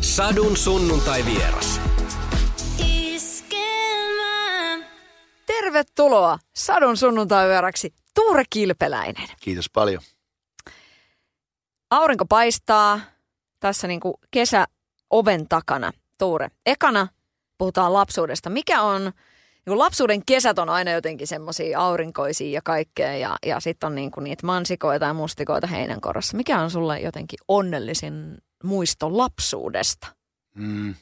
Sadun sunnuntai vieras. Tervetuloa Sadun sunnuntai vieraksi Tuure Kilpeläinen. Kiitos paljon. Aurinko paistaa tässä niin kuin kesä oven takana. Tuure, ekana puhutaan lapsuudesta. Mikä on, niin kuin lapsuuden kesät on aina jotenkin semmoisia aurinkoisia ja kaikkea ja, ja sitten on niin kuin niitä mansikoita ja mustikoita heinänkorassa. Mikä on sulle jotenkin onnellisin muisto lapsuudesta? Mm.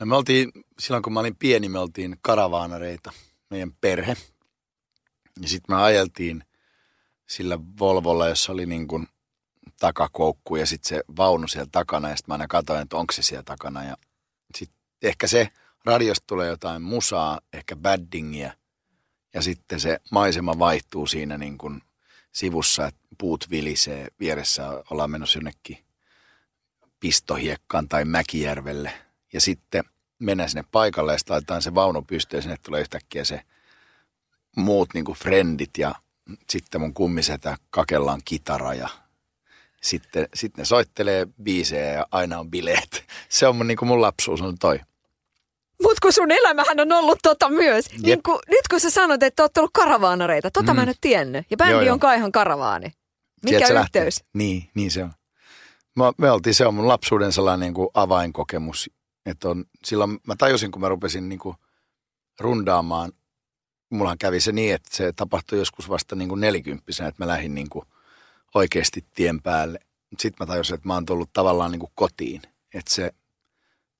No me oltiin, silloin kun mä olin pieni, me oltiin karavaanareita, meidän perhe. Ja sitten me ajeltiin sillä Volvolla, jossa oli niin kuin takakoukku ja sitten se vaunu siellä takana. Ja sitten mä aina katsoin, että onko se siellä takana. Ja sitten ehkä se radiosta tulee jotain musaa, ehkä baddingia. Ja sitten se maisema vaihtuu siinä niin kuin sivussa, että puut vilisee. Vieressä ollaan menossa jonnekin pistohiekkaan tai Mäkijärvelle. Ja sitten mennään sinne paikalle ja sitten laitetaan se vaunu pystyyn ja sinne tulee yhtäkkiä se muut niin kuin frendit ja sitten mun kummisetä kakellaan kitara ja sitten, sitten ne soittelee biisejä ja aina on bileet. Se on mun, niin kuin mun lapsuus on toi. Mutta kun sun elämähän on ollut tota myös. Niin kun, nyt kun sä sanot, että oot ollut karavaanareita, tota mm. mä en ole tiennyt. Ja bändi joo, joo. on kai ihan karavaani. Mikä Sieltä yhteys? Lähtee. Niin, niin se on. Me, me oltiin, se on mun lapsuuden sellainen niin kuin avainkokemus. Että on, silloin mä tajusin, kun mä rupesin niin kuin rundaamaan mullahan kävi se niin, että se tapahtui joskus vasta niin kuin nelikymppisenä, että mä lähdin niin kuin oikeasti tien päälle. Sitten mä tajusin, että mä oon tullut tavallaan niin kuin kotiin. Että se,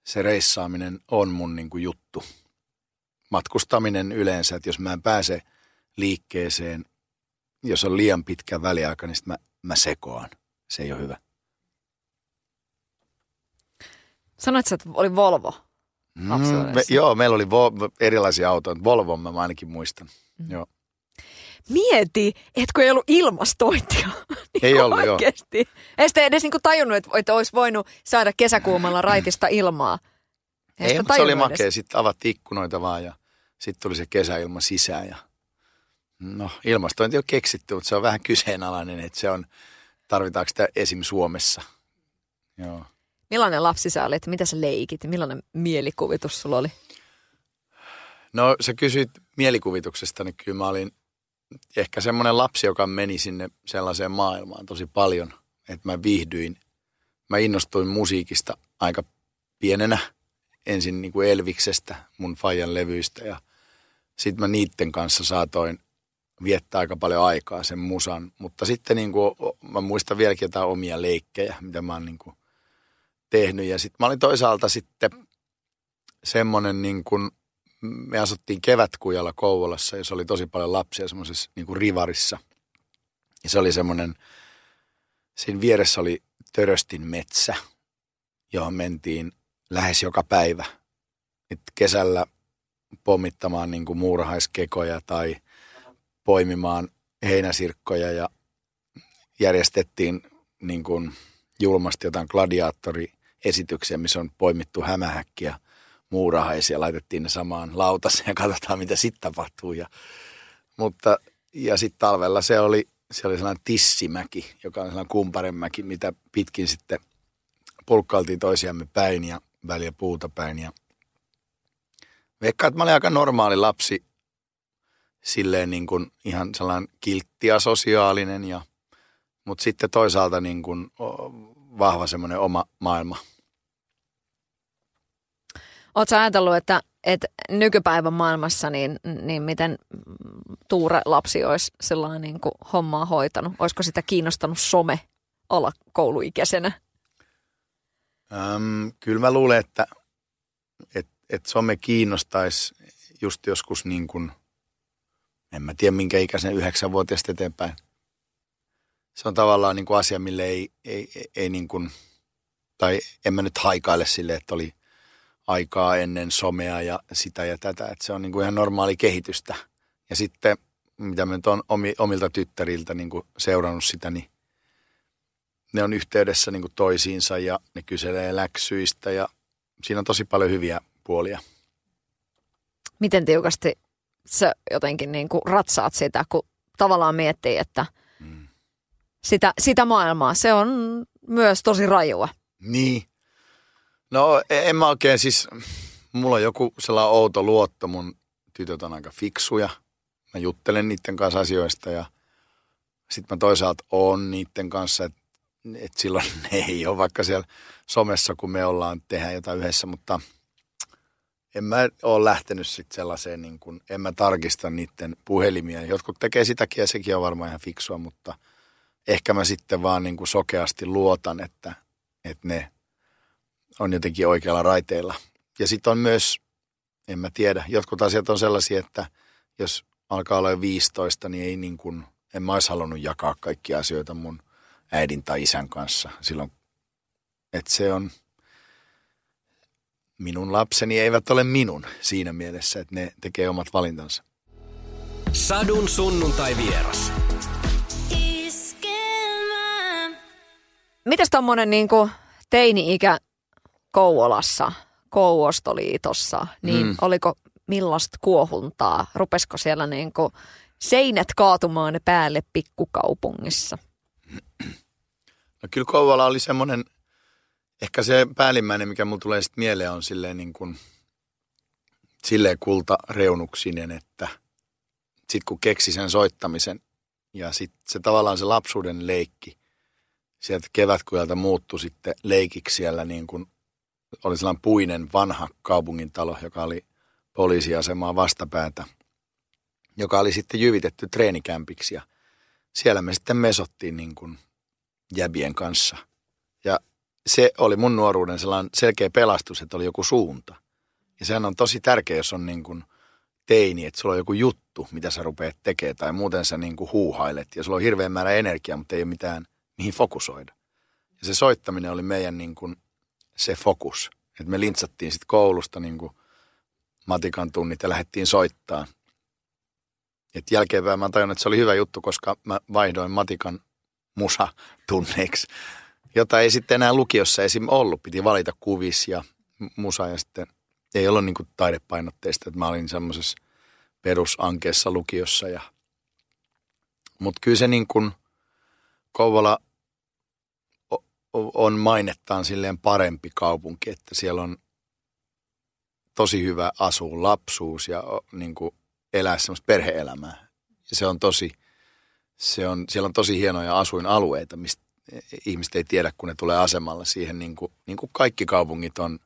se reissaaminen on mun niin kuin juttu. Matkustaminen yleensä, että jos mä en pääse liikkeeseen, jos on liian pitkä väliaika, niin mä, mä sekoan. Se ei ole hyvä. Sanoit että oli Volvo. Mm, me, joo, meillä oli vo, erilaisia autoja. Volvo mä ainakin muistan. Mm. Joo. Mieti, että kun ei ollut ilmastointia. niin ei ollut, oikeasti. joo. Ei sitten edes niinku tajunnut, että, että olisi voinut saada kesäkuumalla raitista ilmaa. Ei, ei mutta se oli makea. Sitten avattiin ikkunoita vaan ja sitten tuli se kesäilma sisään. Ja... No, ilmastointi on keksitty, mutta se on vähän kyseenalainen, että se on, tarvitaanko sitä esim. Suomessa. Joo. Millainen lapsi sä olit? Mitä sä leikit? Millainen mielikuvitus sulla oli? No sä kysyit mielikuvituksesta, niin kyllä mä olin ehkä semmoinen lapsi, joka meni sinne sellaiseen maailmaan tosi paljon, että mä viihdyin. Mä innostuin musiikista aika pienenä, ensin niin kuin Elviksestä, mun Fajan levyistä ja sitten mä niiden kanssa saatoin viettää aika paljon aikaa sen musan. Mutta sitten niin kuin, mä muistan vieläkin jotain omia leikkejä, mitä mä oon niin kuin tehnyt. Ja sitten mä olin toisaalta sitten semmoinen niin kuin, me asuttiin kevätkujalla Kouvolassa, jossa oli tosi paljon lapsia semmoisessa niin kuin rivarissa. Ja se oli semmoinen, siinä vieressä oli Töröstin metsä, johon mentiin lähes joka päivä. Et kesällä pommittamaan niin kuin muurahaiskekoja tai poimimaan heinäsirkkoja ja järjestettiin niin kuin julmasti jotain gladiaattori esityksiä, missä on poimittu hämähäkkiä muurahaisia, laitettiin ne samaan lautaseen ja katsotaan, mitä sitten tapahtuu. Ja, mutta, ja sitten talvella se oli, se oli sellainen tissimäki, joka on sellainen kumparemäki, mitä pitkin sitten pulkkailtiin toisiamme päin ja väliä puuta päin. Ja veikkaan, että mä olin aika normaali lapsi, silleen niin kuin ihan sellainen kiltti ja sosiaalinen, ja, mutta sitten toisaalta niin kuin vahva semmoinen oma maailma – Oletko ajatellut, että, että nykypäivän maailmassa, niin, niin miten Tuure lapsi olisi sellainen niin kuin hommaa hoitanut? Olisiko sitä kiinnostanut some olla kouluikäisenä? Öm, kyllä mä luulen, että, että, että some kiinnostaisi just joskus niin kuin, en mä tiedä minkä ikäisen yhdeksänvuotiaasta eteenpäin. Se on tavallaan niin kuin asia, mille ei, ei, ei, ei niin kuin, tai en mä nyt haikaile sille, että oli – aikaa ennen somea ja sitä ja tätä. Että se on niin kuin ihan normaali kehitystä. Ja sitten, mitä mä nyt on omilta tyttäriltä niin kuin seurannut sitä, niin ne on yhteydessä niin kuin toisiinsa ja ne kyselee läksyistä ja siinä on tosi paljon hyviä puolia. Miten tiukasti sä jotenkin niin kuin ratsaat sitä, kun tavallaan miettii, että mm. sitä, sitä maailmaa, se on myös tosi rajua. Niin, No en mä oikein siis, mulla on joku sellainen outo luotto, mun tytöt on aika fiksuja. Mä juttelen niiden kanssa asioista ja sitten mä toisaalta oon niiden kanssa, että et silloin ne ei ole vaikka siellä somessa, kun me ollaan tehdä jotain yhdessä, mutta en mä ole lähtenyt sitten sellaiseen, niin kun, en mä tarkista niiden puhelimia. Jotkut tekee sitäkin ja sekin on varmaan ihan fiksua, mutta ehkä mä sitten vaan niin sokeasti luotan, että, että ne on jotenkin oikealla raiteilla. Ja sitten on myös, en mä tiedä, jotkut asiat on sellaisia, että jos alkaa olla jo 15, niin ei niin kuin, en mä olisi halunnut jakaa kaikkia asioita mun äidin tai isän kanssa silloin. Että se on, minun lapseni eivät ole minun siinä mielessä, että ne tekee omat valintansa. Sadun sunnuntai vieras. Mitäs tommonen niinku teini-ikä Kouvolassa, Kouostoliitossa, niin mm. oliko millaista kuohuntaa? Rupesko siellä niinku seinät kaatumaan päälle pikkukaupungissa? No kyllä Kouvola oli semmoinen, ehkä se päällimmäinen, mikä mulle tulee sitten mieleen, on silleen niin kuin, silleen kultareunuksinen, että sitten kun keksi sen soittamisen ja sitten se tavallaan se lapsuuden leikki, sieltä kevätkujalta muuttui sitten leikiksi siellä niin kuin oli sellainen puinen vanha kaupungintalo, joka oli poliisiasemaa vastapäätä, joka oli sitten jyvitetty treenikämpiksi ja siellä me sitten mesottiin niin kuin jäbien kanssa. Ja se oli mun nuoruuden sellainen selkeä pelastus, että oli joku suunta. Ja sehän on tosi tärkeä, jos on niin kuin teini, että sulla on joku juttu, mitä sä rupeat tekemään, tai muuten sä niin kuin huuhailet, ja sulla on hirveän määrä energiaa, mutta ei ole mitään, mihin fokusoida. Ja se soittaminen oli meidän niin kuin se fokus. Että me lintsattiin sitten koulusta niin matikan tunnit ja lähdettiin soittaa. Et jälkeenpäin mä tajunnut, että se oli hyvä juttu, koska mä vaihdoin matikan musa tunneiksi, jota ei sitten enää lukiossa esim. ollut. Piti valita kuvis ja musa ja sitten ei ollut niin taidepainotteista, että mä olin semmoisessa perusankeessa lukiossa. Ja... Mutta kyllä se niin kuin Kouvola on mainettaan silleen parempi kaupunki, että siellä on tosi hyvä asua lapsuus ja niin kuin elää semmoista perheelämää. Ja se on tosi, se on, siellä on tosi hienoja asuinalueita, mistä ihmiset ei tiedä, kun ne tulee asemalla siihen, niin kuin, niin kuin kaikki kaupungit on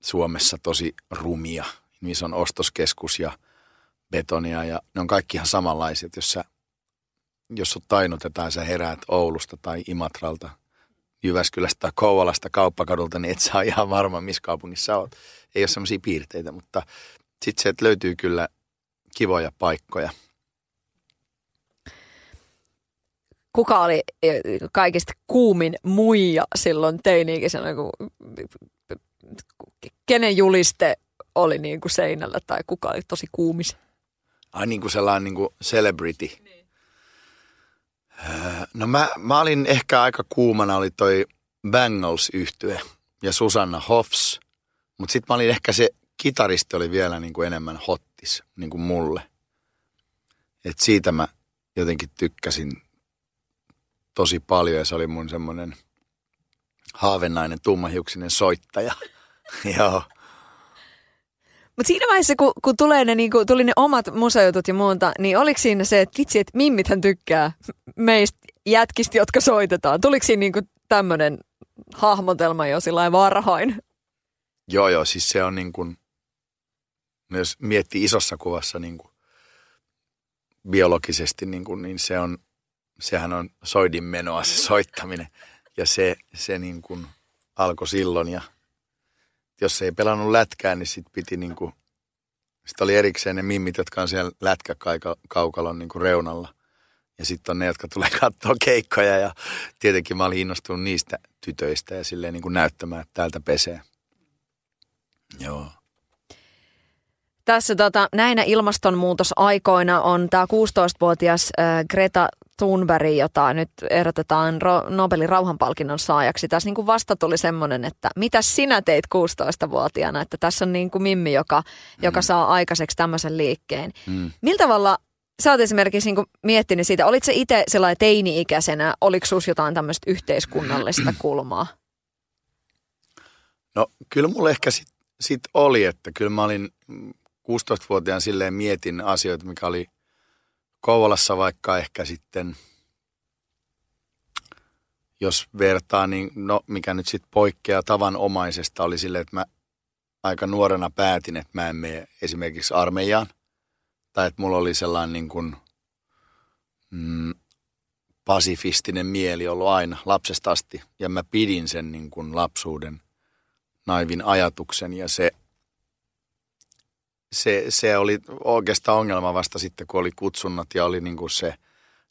Suomessa tosi rumia. Niissä on ostoskeskus ja betonia ja ne on kaikki ihan samanlaiset. Jos, sä, jos sut tainutetaan, sä heräät Oulusta tai Imatralta, Jyväskylästä tai Kouvolasta kauppakadulta, niin et saa ihan varma, missä kaupungissa oot. Ei ole semmoisia piirteitä, mutta sitten sieltä löytyy kyllä kivoja paikkoja – kuka oli eh, kaikista kuumin muija silloin teini-ikäisenä, kun kenen juliste oli niin kuin seinällä tai kuka oli tosi kuumis? Ai niin kuin sellainen niin kuin celebrity. Niin. No mä, mä olin ehkä aika kuumana, oli toi bangles yhtye ja Susanna Hoffs. Mutta sitten mä olin ehkä se kitaristi oli vielä niin kuin enemmän hottis niin kuin mulle. Et siitä mä jotenkin tykkäsin tosi paljon ja se oli mun semmoinen haavenainen tummahiuksinen soittaja. Joo. Mutta siinä vaiheessa, kun, kun tulee ne, niin kun tuli ne omat musajutut ja muuta, niin oliko siinä se, että vitsi, että mimmithän tykkää meistä jätkistä, jotka soitetaan? Tuliko siinä niin tämmöinen hahmotelma jo sillä varhain? Joo, joo, siis se on niin kuin, jos miettii isossa kuvassa niin kuin biologisesti, niin, kuin, niin se on sehän on soidin menoa se soittaminen. Ja se, se niin kuin alkoi silloin ja jos ei pelannut lätkää, niin sitten piti niin kuin, sitten oli erikseen ne mimmit, jotka on siellä lätkäkaukalon niin kuin reunalla. Ja sitten on ne, jotka tulee katsoa keikkoja ja tietenkin mä olin innostunut niistä tytöistä ja silleen niin kuin näyttämään, että täältä pesee. Joo. Tässä tota, näinä ilmastonmuutosaikoina on tämä 16-vuotias äh, Greta Thunberg, jota nyt ehdotetaan Nobelin rauhanpalkinnon saajaksi. Tässä niin kuin vasta tuli semmoinen, että mitä sinä teit 16-vuotiaana, että tässä on niin kuin Mimmi, joka, mm. joka saa aikaiseksi tämmöisen liikkeen. Mm. Millä tavalla sä oot esimerkiksi niin kuin miettinyt siitä, olit se itse sellainen teini-ikäisenä, oliko sus jotain tämmöistä yhteiskunnallista kulmaa? No kyllä mulla ehkä sit, sit oli, että kyllä mä olin 16-vuotiaan silleen mietin asioita, mikä oli Kouvolassa vaikka ehkä sitten, jos vertaa, niin no mikä nyt sitten poikkeaa tavanomaisesta oli silleen, että mä aika nuorena päätin, että mä en mene esimerkiksi armeijaan. Tai että mulla oli sellainen niin kuin, mm, pasifistinen mieli ollut aina lapsesta asti. Ja mä pidin sen niin kuin lapsuuden naivin ajatuksen ja se, se, se oli oikeastaan ongelma vasta sitten, kun oli kutsunnat ja oli niin kuin se,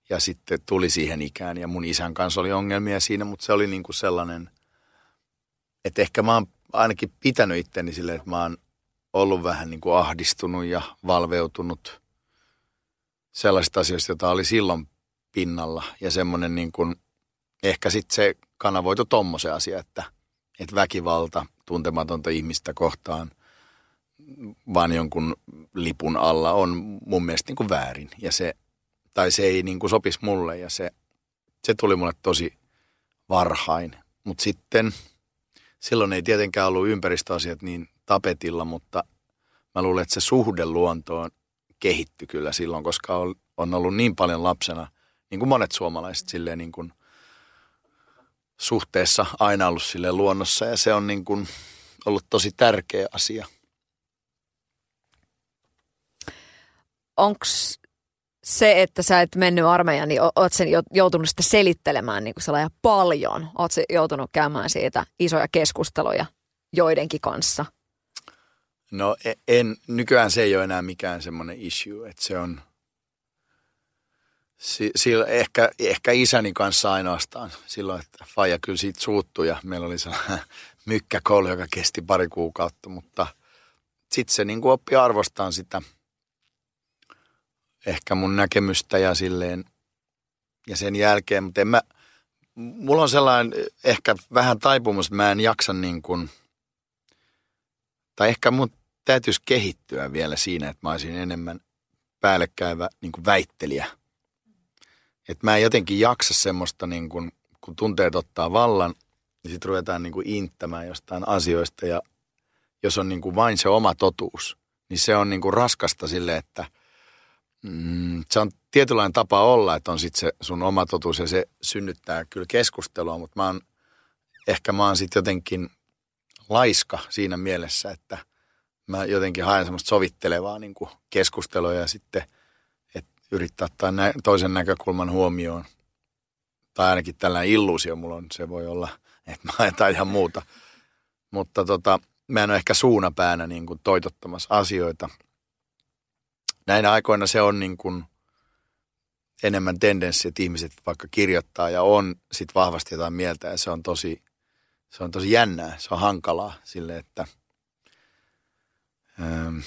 ja sitten tuli siihen ikään ja mun isän kanssa oli ongelmia siinä, mutta se oli niin kuin sellainen, että ehkä mä oon ainakin pitänyt itteni silleen, että mä oon ollut vähän niin kuin ahdistunut ja valveutunut sellaisista asioista, joita oli silloin pinnalla. Ja semmoinen niin kuin, ehkä sitten se kanavoitu tommosen asia, että, että väkivalta tuntematonta ihmistä kohtaan vaan jonkun lipun alla on mun mielestä niin kuin väärin. Ja se, tai se ei niin kuin sopisi mulle ja se, se tuli mulle tosi varhain. Mutta sitten silloin ei tietenkään ollut ympäristöasiat niin tapetilla, mutta mä luulen, että se suhde luontoon kehittyi kyllä silloin, koska on, ollut niin paljon lapsena, niin kuin monet suomalaiset silleen niin kuin suhteessa aina ollut sille luonnossa ja se on niin kuin ollut tosi tärkeä asia. Onko se, että sä et mennyt armeijaan, niin oot sen joutunut sitä selittelemään niin kuin paljon? Oot se joutunut käymään siitä isoja keskusteluja joidenkin kanssa? No e- en, nykyään se ei ole enää mikään semmoinen issue, että se on, si, si, ehkä, ehkä isäni kanssa ainoastaan silloin, että Faija kyllä siitä suuttui ja meillä oli sellainen mykkäkoulu, joka kesti pari kuukautta, mutta sitten se niin oppi arvostaa sitä – ehkä mun näkemystä ja silleen ja sen jälkeen, mutta en mä, mulla on sellainen ehkä vähän taipumus, mä en jaksa niin kuin, tai ehkä mun täytyisi kehittyä vielä siinä, että mä olisin enemmän päällekkäivä niin kuin väittelijä. Että mä en jotenkin jaksa semmoista, niin kuin, kun tunteet ottaa vallan, niin sitten ruvetaan niin kuin inttämään jostain asioista ja jos on niin kuin vain se oma totuus, niin se on niin kuin raskasta sille, että – Mm, se on tietynlainen tapa olla, että on sitten se sun oma totuus ja se synnyttää kyllä keskustelua, mutta mä oon, ehkä mä oon sitten jotenkin laiska siinä mielessä, että mä jotenkin haen semmoista sovittelevaa niin kuin keskustelua ja sitten että yrittää ottaa nä- toisen näkökulman huomioon. Tai ainakin tällainen illuusio mulla on, se voi olla, että mä ajataan ihan muuta. Mutta tota, mä en ole ehkä suunapäänä niin kuin toitottamassa asioita – näinä aikoina se on niin kuin enemmän tendenssi, että ihmiset vaikka kirjoittaa ja on sit vahvasti jotain mieltä ja se on tosi, se on tosi jännää, se on hankalaa sille, että ähm,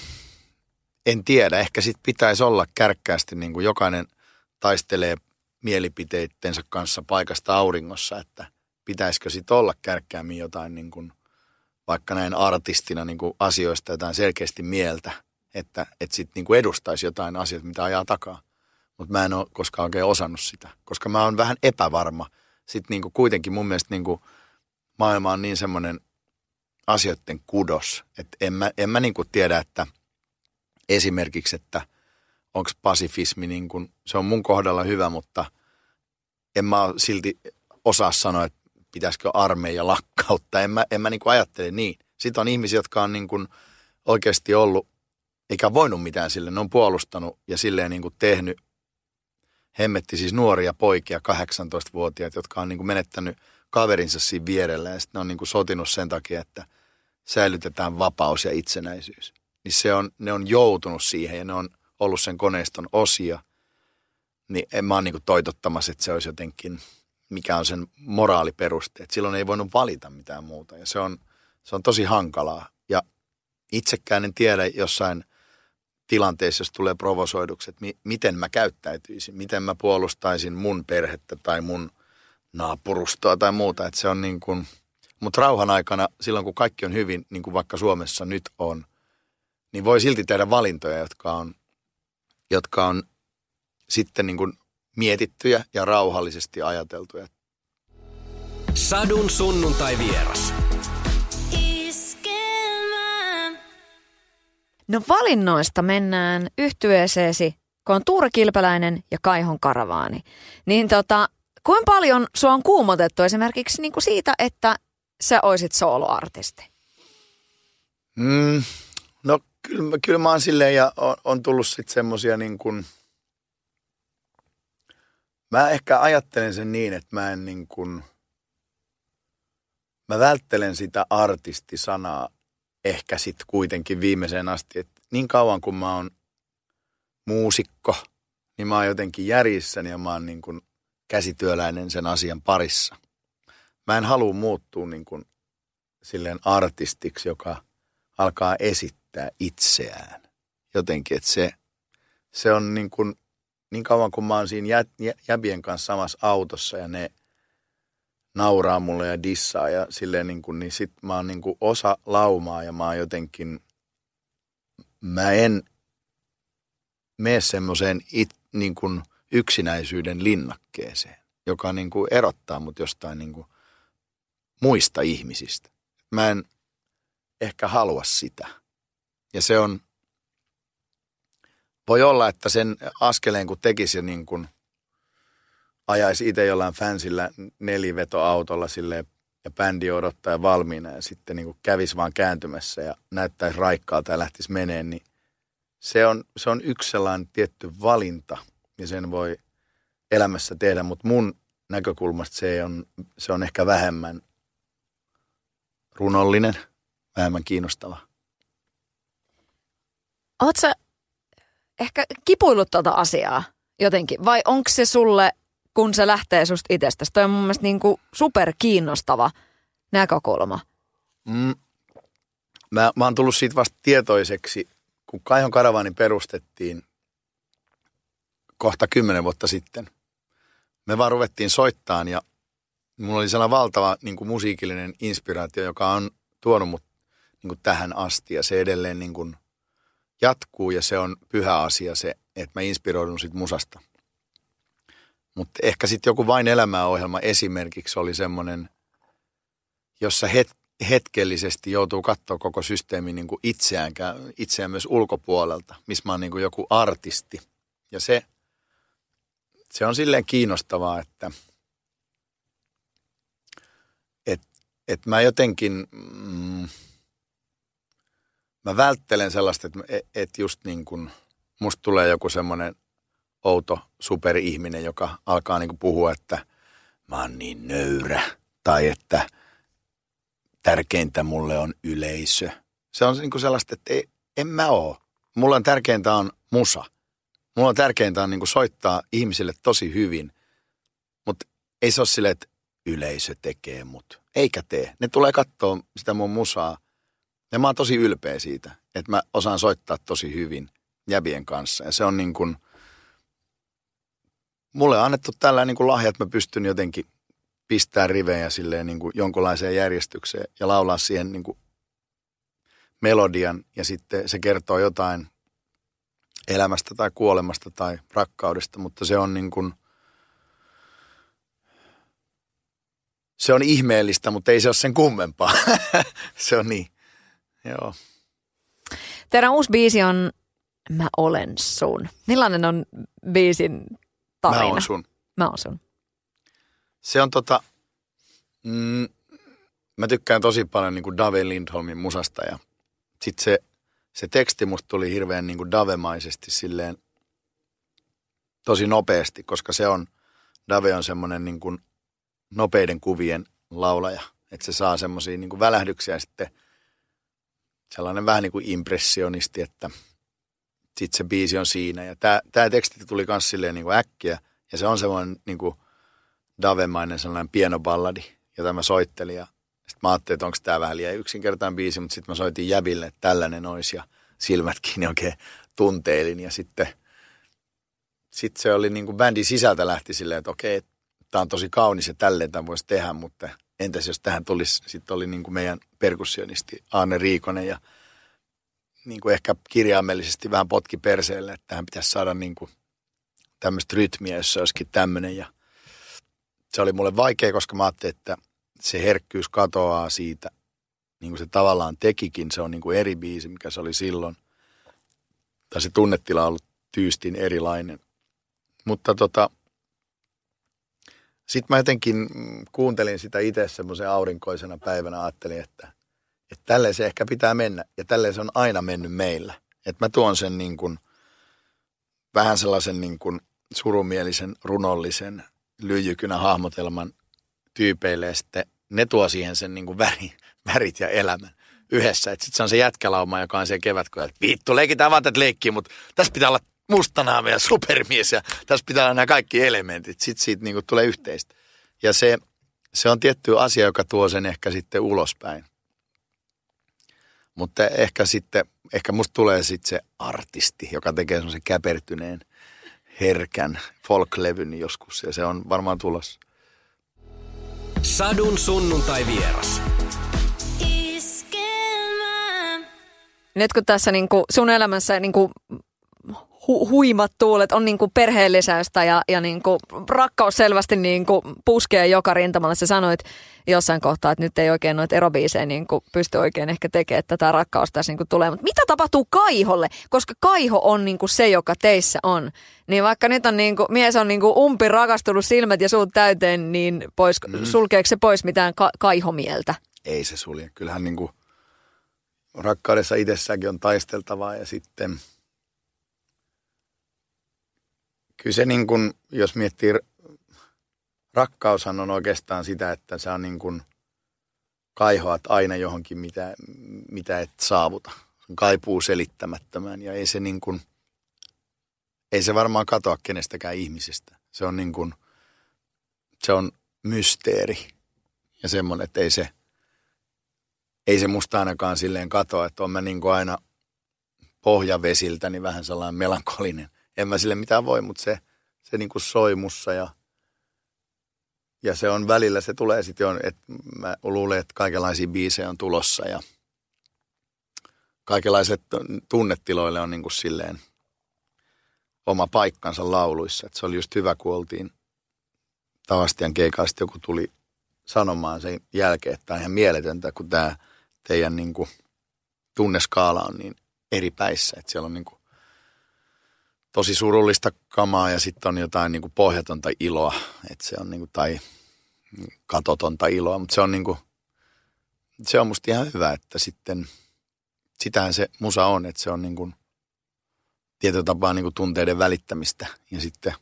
en tiedä, ehkä sit pitäisi olla kärkkäästi niin kuin jokainen taistelee mielipiteittensä kanssa paikasta auringossa, että pitäisikö sit olla kärkkäämmin jotain niin kuin, vaikka näin artistina niin kuin asioista jotain selkeästi mieltä – että, että sitten niinku edustaisi jotain asioita, mitä ajaa takaa. Mutta mä en ole koskaan oikein osannut sitä, koska mä oon vähän epävarma. Sitten niinku kuitenkin mun mielestä niinku maailma on niin semmoinen asioiden kudos, että en mä, en mä niinku tiedä, että esimerkiksi, että onko pasifismi, niinku, se on mun kohdalla hyvä, mutta en mä silti osaa sanoa, että pitäisikö armeija lakkauttaa. En mä, en mä niinku ajattele niin. Sitten on ihmisiä, jotka on niinku oikeasti ollut eikä voinut mitään sille. Ne on puolustanut ja silleen niin kuin tehnyt. Hemmetti siis nuoria poikia, 18-vuotiaat, jotka on niin kuin menettänyt kaverinsa siinä vierellä. Ja sitten ne on niin kuin sotinut sen takia, että säilytetään vapaus ja itsenäisyys. Niin se on, ne on joutunut siihen ja ne on ollut sen koneiston osia. Niin en mä ole niin kuin toitottamassa, että se olisi jotenkin, mikä on sen moraaliperuste. Että silloin ei voinut valita mitään muuta ja se on, se on tosi hankalaa. Ja itsekään en tiedä jossain tilanteessa, jos tulee provosoiduksi, että mi- miten mä käyttäytyisin, miten mä puolustaisin mun perhettä tai mun naapurustoa tai muuta. Että se on niin kuin, mutta rauhan aikana, silloin kun kaikki on hyvin, niin kuin vaikka Suomessa nyt on, niin voi silti tehdä valintoja, jotka on, jotka on sitten niin kuin mietittyjä ja rauhallisesti ajateltuja. Sadun sunnuntai vieras. No valinnoista mennään yhtyeeseesi, kun on Tuure Kilpeläinen ja Kaihon Karavaani. Niin tota, kuinka paljon sua on kuumotettu esimerkiksi niin kuin siitä, että sä oisit soloartisti? Mm, no kyllä, kyllä mä oon silleen ja on, on tullut sitten semmosia niin kuin, mä ehkä ajattelen sen niin, että mä en niin kuin, mä välttelen sitä artistisanaa ehkä sitten kuitenkin viimeiseen asti, että niin kauan kun mä oon muusikko, niin mä oon jotenkin järjissäni ja mä oon niin kuin käsityöläinen sen asian parissa. Mä en halua muuttua niin kuin silleen artistiksi, joka alkaa esittää itseään. Jotenkin, että se, se on niin kuin, niin kauan kun mä oon siinä jä, jä, jäbien kanssa samassa autossa ja ne nauraa mulle ja dissaa ja silleen niin kuin, niin sit mä oon niin kuin osa laumaa ja mä oon jotenkin, mä en mene semmoiseen niin kuin yksinäisyyden linnakkeeseen, joka niin kuin erottaa mut jostain niin kuin muista ihmisistä. Mä en ehkä halua sitä. Ja se on, voi olla, että sen askeleen kun tekisi niin kuin ajaisi itse jollain fansillä nelivetoautolla sille ja bändi odottaa valmiina ja sitten niin kävisi vaan kääntymässä ja näyttäisi raikkaalta ja lähtisi meneen, niin se on, se on yksi sellainen tietty valinta ja sen voi elämässä tehdä, mutta mun näkökulmasta se on, se on ehkä vähemmän runollinen, vähemmän kiinnostava. Oletko ehkä kipuillut tuota asiaa jotenkin vai onko se sulle, kun se lähtee susta itsestäsi? Toi on mun mielestä niin kuin super kiinnostava näkökulma. Mm. Mä, mä oon tullut siitä vasta tietoiseksi kun Kaihon Karavaani perustettiin kohta kymmenen vuotta sitten, me vaan ruvettiin soittaan ja mulla oli sellainen valtava niin kuin musiikillinen inspiraatio, joka on tuonut mut niin kuin tähän asti ja se edelleen niin kuin jatkuu ja se on pyhä asia se, että mä inspiroidun sit musasta. Mutta ehkä sitten joku Vain elämää ohjelma esimerkiksi oli semmoinen, jossa het, hetkellisesti joutuu katsoa koko systeemi niin kuin itseään, itseään myös ulkopuolelta, missä mä oon niin kuin joku artisti. Ja se, se on silleen kiinnostavaa, että et, et mä jotenkin, mm, mä välttelen sellaista, että et just niin kuin musta tulee joku semmoinen outo superihminen, joka alkaa niin kuin puhua, että mä oon niin nöyrä tai että – tärkeintä mulle on yleisö. Se on niin kuin sellaista, että ei, en mä oo. Mulla on tärkeintä on musa. Mulla on tärkeintä on niin kuin soittaa ihmisille tosi hyvin. Mutta ei se ole silleen, että yleisö tekee mut. Eikä tee. Ne tulee katsoa sitä mun musaa. Ja mä oon tosi ylpeä siitä, että mä osaan soittaa tosi hyvin jäbien kanssa. Ja se on niin kuin, mulle on annettu tällä niin kuin lahja, että mä pystyn jotenkin pistää rivejä silleen niin kuin jonkunlaiseen järjestykseen ja laulaa siihen niin kuin melodian ja sitten se kertoo jotain elämästä tai kuolemasta tai rakkaudesta, mutta se on niin kuin, se on ihmeellistä, mutta ei se ole sen kummempaa. se on niin, joo. Teidän uusi biisi on Mä olen sun. Millainen on biisin tarina? Mä oon sun. Mä oon sun. Se on tota, mm, mä tykkään tosi paljon niin kuin Dave Lindholmin musasta ja sitten se, se teksti musta tuli hirveän niin kuin Dave-maisesti silleen tosi nopeasti, koska se on, Dave on semmoinen niin kuin nopeiden kuvien laulaja, että se saa semmoisia niin kuin välähdyksiä sitten sellainen vähän niin kuin impressionisti, että sitten se biisi on siinä. Ja tämä teksti tuli myös silleen niin kuin äkkiä ja se on semmoinen niin kuin Davemainen sellainen pienoballadi, jota mä soittelin. Ja sitten mä ajattelin, että onko tämä vähän liian yksinkertainen biisi, mutta sitten mä soitin Jäbille, että tällainen olisi ja silmät kiinni oikein tunteilin. Ja sitten sit se oli niin kuin bändin sisältä lähti silleen, että okei, tämä on tosi kaunis ja tälleen tämän voisi tehdä, mutta entäs jos tähän tulisi, sitten oli niin kuin meidän perkussionisti Aane Riikonen ja niin kuin ehkä kirjaimellisesti vähän potki perseelle, että tähän pitäisi saada niin kuin tämmöistä rytmiä, jos se olisikin tämmöinen ja – se oli mulle vaikea, koska mä ajattelin, että se herkkyys katoaa siitä, niin kuin se tavallaan tekikin. Se on niin kuin eri biisi, mikä se oli silloin. tai se tunnetila on ollut tyystin erilainen. Mutta tota, sitten mä jotenkin kuuntelin sitä itse semmoisen aurinkoisena päivänä, ajattelin, että, että tälleen se ehkä pitää mennä. Ja tälleen se on aina mennyt meillä. Että mä tuon sen niin kuin, vähän sellaisen niin kuin surumielisen, runollisen, lyijykynä hahmotelman tyypeille ja sitten ne tuo siihen sen niin kuin väri, värit ja elämän yhdessä. Sitten se on se jätkälauma, joka on siellä kevätkoja, että vittu, leikitään vaan tätä leikkiä, mutta tässä pitää olla mustanaama ja supermies ja tässä pitää olla nämä kaikki elementit. Sitten siitä niin kuin tulee yhteistä. Ja se, se on tietty asia, joka tuo sen ehkä sitten ulospäin. Mutta ehkä sitten, ehkä musta tulee sitten se artisti, joka tekee semmoisen käpertyneen, herkän folklevyn joskus ja se on varmaan tulossa. Sadun sunnuntai vieras. Nyt kun tässä niin kuin sun elämässä niin kuin hu- huimat tuulet on niin kuin perheellisäystä ja, ja niin kuin rakkaus selvästi niin kuin puskee joka rintamalla. Sä sanoit jossain kohtaa, että nyt ei oikein noita erobiisejä niin kuin pysty oikein ehkä tekemään, että tämä rakkaus tässä niin kuin tulee. Mutta mitä tapahtuu Kaiholle? Koska Kaiho on niin kuin se, joka teissä on. Niin vaikka nyt on niin kuin, mies on niin kuin umpi rakastunut silmät ja suut täyteen, niin pois, mm. sulkeeko se pois mitään ka- Kaihomieltä? Ei se sulje. Kyllähän niin kuin rakkaudessa itsessäänkin on taisteltavaa ja sitten – Kyllä se niin kuin, jos miettii, rakkaushan on oikeastaan sitä, että sä on niin kuin kaihoat aina johonkin, mitä, mitä et saavuta. Sun kaipuu selittämättömään ja ei se niin kuin, ei se varmaan katoa kenestäkään ihmisestä. Se on niin kuin, se on mysteeri ja semmoinen, että ei se, ei se musta ainakaan silleen katoa, että on mä niin kuin aina pohjavesiltä niin vähän sellainen melankolinen – en mä sille mitään voi, mutta se, se niin kuin soi mussa ja, ja se on välillä, se tulee sitten jo, että mä luulen, että kaikenlaisia biisejä on tulossa ja kaikenlaiset tunnetiloille on niin kuin silleen oma paikkansa lauluissa. Et se oli just hyvä, kun oltiin Tavastian keikasta, joku tuli sanomaan sen jälkeen, että tämä on ihan mieletöntä, kun tämä teidän niin kuin tunneskaala on niin eri päissä. Että siellä on niin kuin tosi surullista kamaa ja sitten on jotain niin kuin pohjatonta iloa, että se on niin kuin, tai katotonta iloa, mutta se on niin kuin, se on musta ihan hyvä, että sitten sitähän se musa on, että se on niin kuin tietyllä tapaa niin kuin tunteiden välittämistä. Ja sitten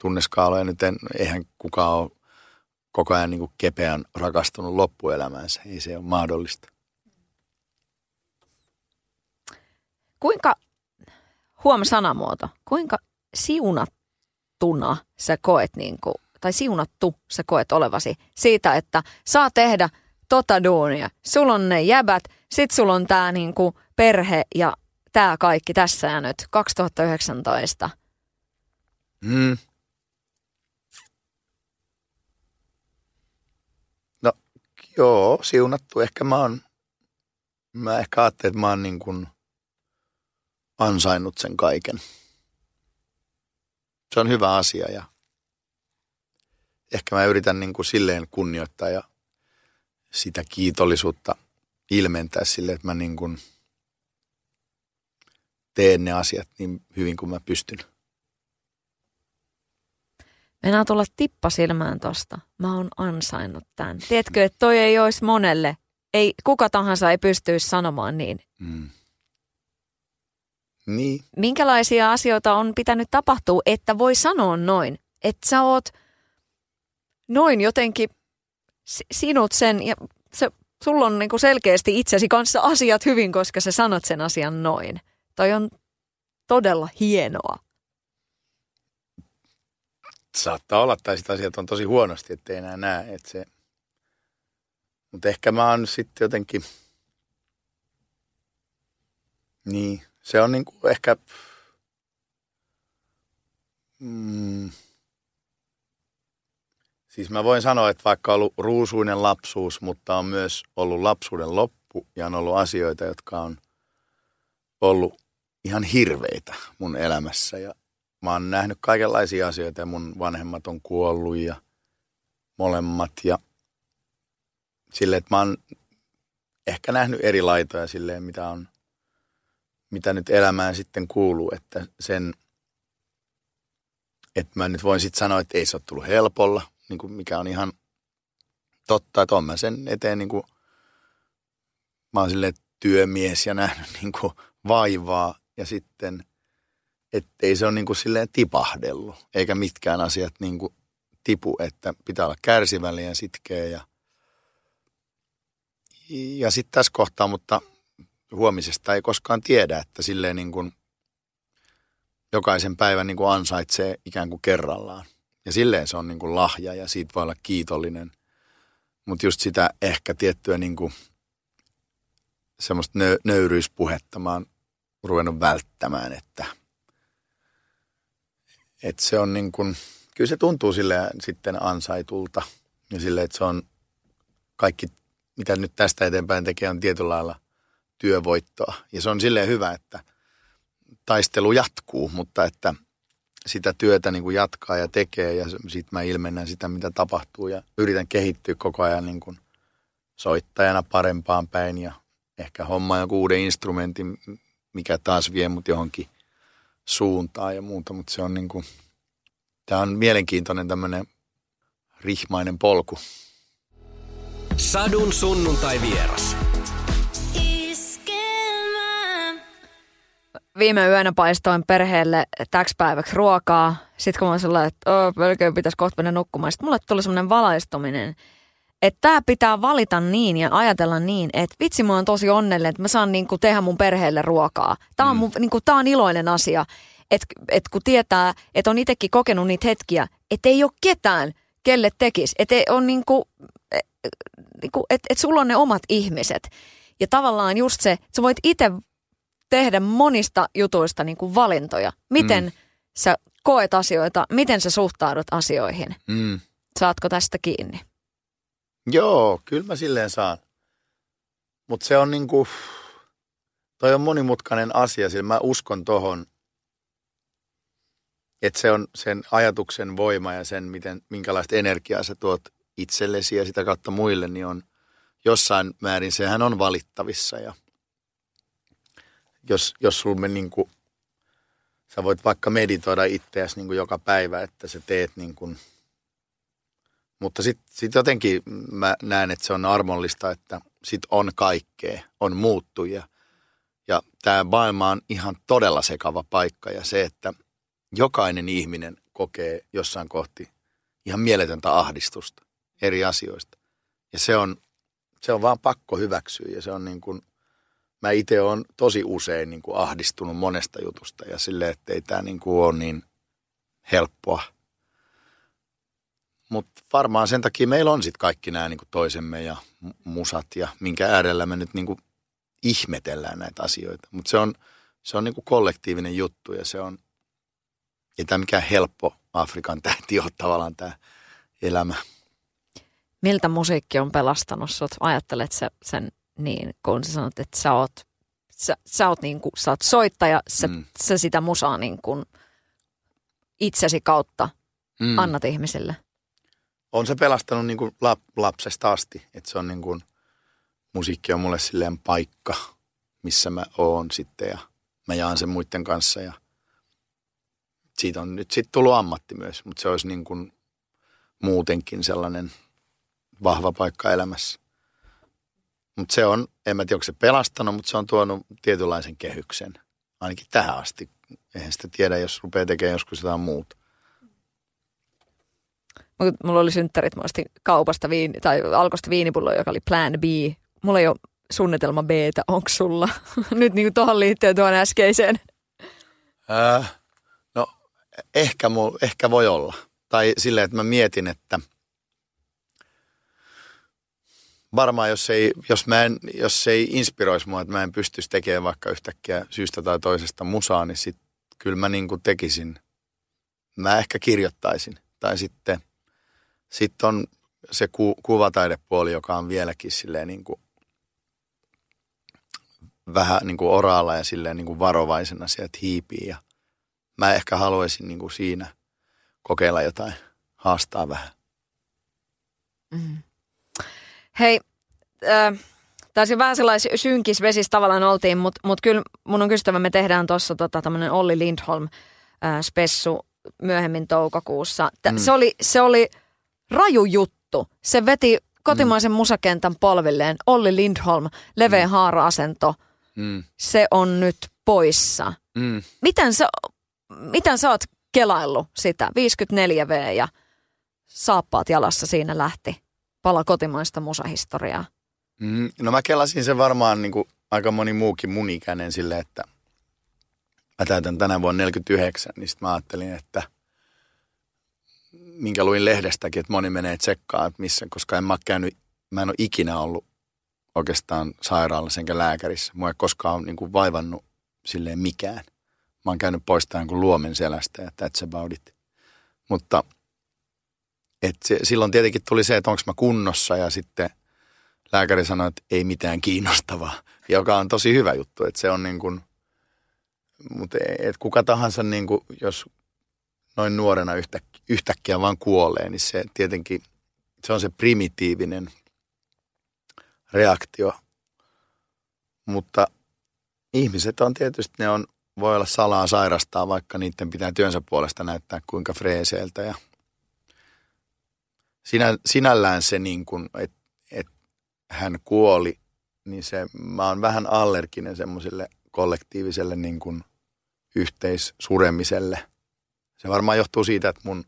tunneskaaloja nyt en, eihän kukaan ole koko ajan niin kuin kepeän rakastunut loppuelämäänsä, ei se ole mahdollista. Kuinka huom sanamuoto, kuinka siunattuna sä koet, niin kuin, tai siunattu sä koet olevasi siitä, että saa tehdä tota duunia. Sulla on ne jäbät, sit sulla on tää niin kuin perhe ja tää kaikki tässä ja nyt, 2019. Mm. No joo, siunattu. Ehkä mä oon, mä ehkä ajattelin, että mä oon niin kuin – ansainnut sen kaiken. Se on hyvä asia ja ehkä mä yritän niin kuin silleen kunnioittaa ja sitä kiitollisuutta ilmentää sille, että mä niin kuin teen ne asiat niin hyvin kuin mä pystyn. Mennään tulla tippa silmään tosta. Mä oon ansainnut tämän. Tiedätkö, että toi ei olisi monelle. Ei, kuka tahansa ei pystyisi sanomaan niin. Mm. Niin. Minkälaisia asioita on pitänyt tapahtua, että voi sanoa noin? Että sä oot noin jotenkin sinut sen ja se, sulla on niinku selkeästi itsesi kanssa asiat hyvin, koska sä sanot sen asian noin. Toi on todella hienoa. Saattaa olla, tai sitä asiat on tosi huonosti, ettei enää näe. Että se... Mutta ehkä mä oon sitten jotenkin... Niin, se on niin kuin ehkä... Mm, siis mä voin sanoa, että vaikka on ollut ruusuinen lapsuus, mutta on myös ollut lapsuuden loppu ja on ollut asioita, jotka on ollut ihan hirveitä mun elämässä. Ja mä oon nähnyt kaikenlaisia asioita ja mun vanhemmat on kuollut ja molemmat. Ja silleen, että mä oon ehkä nähnyt eri laitoja silleen, mitä on mitä nyt elämään sitten kuuluu, että sen, että mä nyt voin sitten sanoa, että ei se ole tullut helpolla, niin kuin mikä on ihan totta, että on mä sen eteen niin kuin, mä oon silleen työmies ja nähnyt niin kuin vaivaa ja sitten, ettei se ole niin kuin silleen tipahdellut, eikä mitkään asiat niin kuin tipu, että pitää olla kärsivällinen ja sitkeä ja, ja sitten tässä kohtaa, mutta huomisesta ei koskaan tiedä, että silleen niin kuin jokaisen päivän niin kuin ansaitsee ikään kuin kerrallaan. Ja silleen se on niin kuin lahja ja siitä voi olla kiitollinen. Mutta just sitä ehkä tiettyä niin kuin semmoista nö- nöyryyspuhetta mä oon ruvennut välttämään, että, että se on niin kuin, kyllä se tuntuu sille sitten ansaitulta ja sille, että se on kaikki, mitä nyt tästä eteenpäin tekee, on tietyllä lailla työvoittoa. Ja se on silleen hyvä, että taistelu jatkuu, mutta että sitä työtä niin kuin jatkaa ja tekee ja sitten mä ilmennän sitä, mitä tapahtuu ja yritän kehittyä koko ajan niin kuin soittajana parempaan päin ja ehkä homma joku uuden instrumentin, mikä taas vie mut johonkin suuntaan ja muuta, mutta se on niin kuin, tämä on mielenkiintoinen tämmöinen rihmainen polku. Sadun sunnuntai vieras. Viime yönä paistoin perheelle täksi päiväksi ruokaa. Sitten kun mä olin että oh, melkein pitäisi kohta mennä nukkumaan. Sitten mulle tuli semmoinen valaistuminen, että tämä pitää valita niin ja ajatella niin, että vitsi mä oon tosi onnellinen, että mä saan niinku tehdä mun perheelle ruokaa. Tämä on, mm. mun, niinku, tää on iloinen asia, että et kun tietää, että on itsekin kokenut niitä hetkiä, että ei ole ketään, kelle tekisi. Että on niinku, e, niinku, että et sulla on ne omat ihmiset. Ja tavallaan just se, että sä voit itse tehdä monista jutuista niinku valintoja. Miten mm. sä koet asioita, miten sä suhtaudut asioihin. Mm. Saatko tästä kiinni? Joo, kyllä mä silleen saan. Mutta se on niinku, toi on monimutkainen asia, sillä mä uskon tohon, että se on sen ajatuksen voima ja sen, miten, minkälaista energiaa sä tuot itsellesi ja sitä kautta muille, niin on jossain määrin, sehän on valittavissa ja jos, jos sulla niinku, sä voit vaikka meditoida itseäsi niinku joka päivä, että sä teet niin kuin mutta sitten sit jotenkin mä näen, että se on armollista, että sit on kaikkea, on muuttuja. Ja tämä maailma on ihan todella sekava paikka ja se, että jokainen ihminen kokee jossain kohti ihan mieletöntä ahdistusta eri asioista. Ja se on, se on vaan pakko hyväksyä ja se on niin kuin, mä itse olen tosi usein niin kuin ahdistunut monesta jutusta ja silleen, että ei tämä niin kuin ole niin helppoa – mutta varmaan sen takia meillä on sitten kaikki nämä niin toisemme ja musat ja minkä äärellä me nyt niin kuin ihmetellään näitä asioita. Mutta se on, se on niin kuin kollektiivinen juttu ja se on, ei tämä mikään helppo Afrikan tähti ole tavallaan tämä elämä. Miltä musiikki on pelastanut sut? Ajattelet sä sen niin, kun sä sanot, että sä oot, sä, sä oot, niin kuin, sä oot soittaja, sä, mm. sä sitä musaa niin kuin itsesi kautta mm. annat ihmisille? on se pelastanut niin kuin lap, lapsesta asti. Että se on niin kuin, musiikki on mulle silleen paikka, missä mä oon sitten ja mä jaan sen muiden kanssa ja siitä on nyt sitten tullut ammatti myös, mutta se olisi niin kuin muutenkin sellainen vahva paikka elämässä. Mutta se on, en mä tiedä onko se pelastanut, mutta se on tuonut tietynlaisen kehyksen, ainakin tähän asti. Eihän sitä tiedä, jos rupeaa tekemään joskus jotain muuta mulla oli synttärit, mä ostin kaupasta viini, tai alkosta viinipullo, joka oli Plan B. Mulla ei ole suunnitelma B, onko sulla? Nyt niin tuohon liittyen tuon äskeiseen. Äh, no ehkä, mul, ehkä voi olla. Tai silleen, että mä mietin, että varmaan jos ei, jos mä en, jos ei inspiroisi mua, että mä en pystyisi tekemään vaikka yhtäkkiä syystä tai toisesta musaa, niin sit kyllä mä niin kuin tekisin. Mä ehkä kirjoittaisin. Tai sitten sitten on se ku, kuvataidepuoli, joka on vieläkin silleen niin kuin vähän niin kuin oraalla ja silleen niin kuin varovaisena sieltä hiipii. Ja mä ehkä haluaisin niin kuin siinä kokeilla jotain, haastaa vähän. Mm. Hei, äh, Taisi vähän sellainen synkis vesis tavallaan oltiin, mutta mut kyllä mun on kysyttävä, me tehdään tuossa tota, tämmöinen Olli Lindholm äh, spessu myöhemmin toukokuussa. T- mm. se, oli, se oli raju juttu. Se veti kotimaisen mm. musakentän polvilleen. Olli Lindholm, leveä mm. haara-asento. Mm. Se on nyt poissa. Mm. Miten, sä, miten sä oot kelaillut sitä? 54V ja saappaat jalassa siinä lähti. Pala kotimaista musahistoriaa. Mm, no mä kelasin sen varmaan niin kuin aika moni muukin mun ikäinen sille, että mä täytän tänä vuonna 49, niin sitten mä ajattelin, että minkä luin lehdestäkin, että moni menee tsekkaan, että missä, koska en mä käynyt, mä en ole ikinä ollut oikeastaan sairaalassa enkä lääkärissä. Mua ei koskaan ole niin kuin vaivannut silleen mikään. Mä oon käynyt poistamaan kuin luomen selästä ja that's about it. Mutta et se, silloin tietenkin tuli se, että onko mä kunnossa ja sitten lääkäri sanoi, että ei mitään kiinnostavaa, joka on tosi hyvä juttu. Että se on niin kuin, mutta et kuka tahansa, niin kuin, jos noin nuorena yhtäkkiä, yhtäkkiä vaan kuolee, niin se tietenkin, se on se primitiivinen reaktio. Mutta ihmiset on tietysti, ne on, voi olla salaa sairastaa, vaikka niiden pitää työnsä puolesta näyttää kuinka freeseiltä. Ja sinä, sinällään se, niin kuin, että et hän kuoli, niin se, mä oon vähän allerginen semmoiselle kollektiiviselle niin kuin yhteissuremiselle. Se varmaan johtuu siitä, että mun,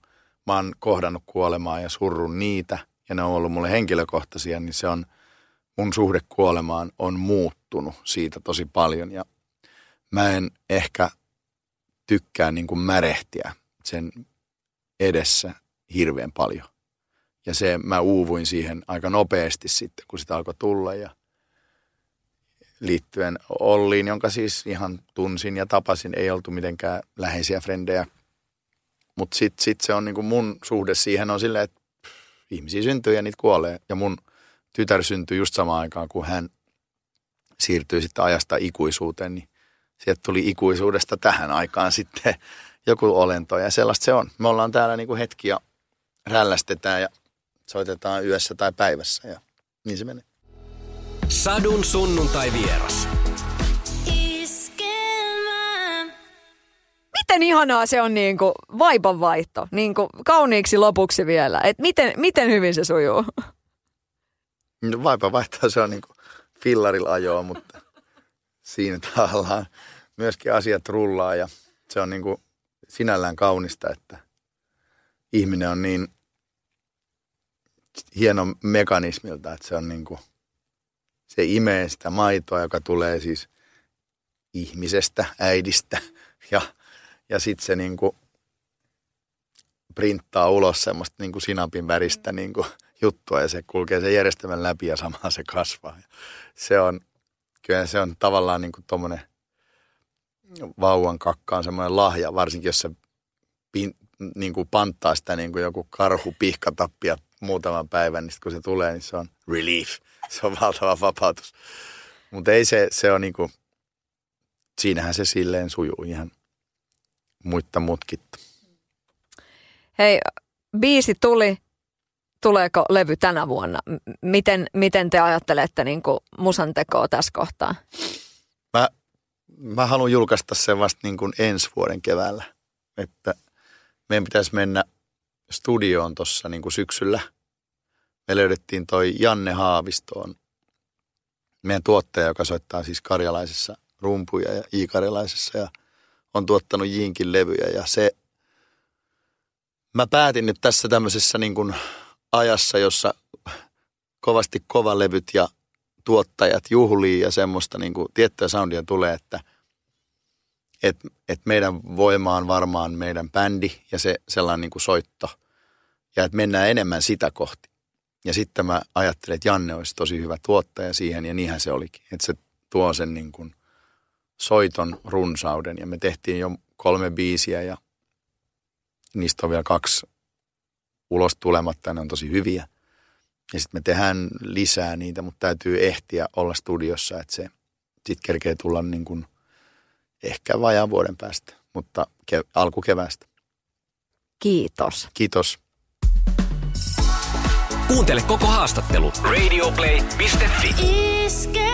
mä oon kohdannut kuolemaa ja surrun niitä, ja ne on ollut mulle henkilökohtaisia, niin se on, mun suhde kuolemaan on muuttunut siitä tosi paljon. Ja mä en ehkä tykkää niin kuin märehtiä sen edessä hirveän paljon. Ja se, mä uuvuin siihen aika nopeasti sitten, kun sitä alkoi tulla ja liittyen Olliin, jonka siis ihan tunsin ja tapasin, ei oltu mitenkään läheisiä frendejä. Mutta sitten sit se on niinku mun suhde siihen on silleen, että ihmisiä syntyy ja niitä kuolee. Ja mun tytär syntyi just samaan aikaan, kun hän siirtyi sitten ajasta ikuisuuteen, niin sieltä tuli ikuisuudesta tähän aikaan sitten joku olento ja sellaista se on. Me ollaan täällä niinku hetki ja rällästetään ja soitetaan yössä tai päivässä ja niin se menee. Sadun sunnuntai vieras. Miten ihanaa se on niin kuin vaipanvaihto, niin kuin kauniiksi lopuksi vielä. Et miten, miten hyvin se sujuu? No, vaipanvaihto se on niin kuin fillarilla ajoa, mutta siinä tavallaan myöskin asiat rullaa ja se on niin kuin sinällään kaunista, että ihminen on niin hieno mekanismilta, että se on niin kuin, se imee sitä maitoa, joka tulee siis ihmisestä, äidistä ja, ja sitten se niin kuin printtaa ulos semmoista niin kuin sinapin väristä niin kuin juttua ja se kulkee sen järjestelmän läpi ja samalla se kasvaa. Se on, kyllä se on tavallaan niin kuin tommonen vauvan kakkaan semmoinen lahja, varsinkin jos se pin, niin kuin panttaa sitä niin kuin joku karhu pihkatappia muutaman päivän, niin kun se tulee, niin se on relief. Se on valtava vapautus. Mutta ei se, se on niinku, siinähän se silleen sujuu ihan muitta mutkittu. Hei, biisi tuli. Tuleeko levy tänä vuonna? Miten, miten te ajattelette niin musan tekoa tässä kohtaa? Mä, mä haluan julkaista sen vasta niin kuin ensi vuoden keväällä. Että meidän pitäisi mennä studioon tuossa niin kuin syksyllä. Me löydettiin toi Janne Haavistoon, meidän tuottaja, joka soittaa siis karjalaisessa rumpuja ja i-karjalaisessa ja on tuottanut Jinkin levyjä ja se, mä päätin nyt tässä tämmöisessä niin kuin ajassa, jossa kovasti kovalevyt ja tuottajat juhlii ja semmoista niin kuin tiettyä soundia tulee, että et, et meidän voima on varmaan meidän bändi ja se sellainen niin kuin soitto – ja että mennään enemmän sitä kohti. Ja sitten mä ajattelin, että Janne olisi tosi hyvä tuottaja siihen ja niinhän se olikin. Että se tuo sen niin kuin soiton runsauden ja me tehtiin jo kolme biisiä ja niistä on vielä kaksi ulos tulematta ja ne on tosi hyviä. Ja sitten me tehdään lisää niitä, mutta täytyy ehtiä olla studiossa, että se sitten kerkee tulla niin kuin ehkä vajaan vuoden päästä, mutta ke- alkukeväästä. Kiitos. Kiitos. Kuuntele koko haastattelu radioplay.fi. Iske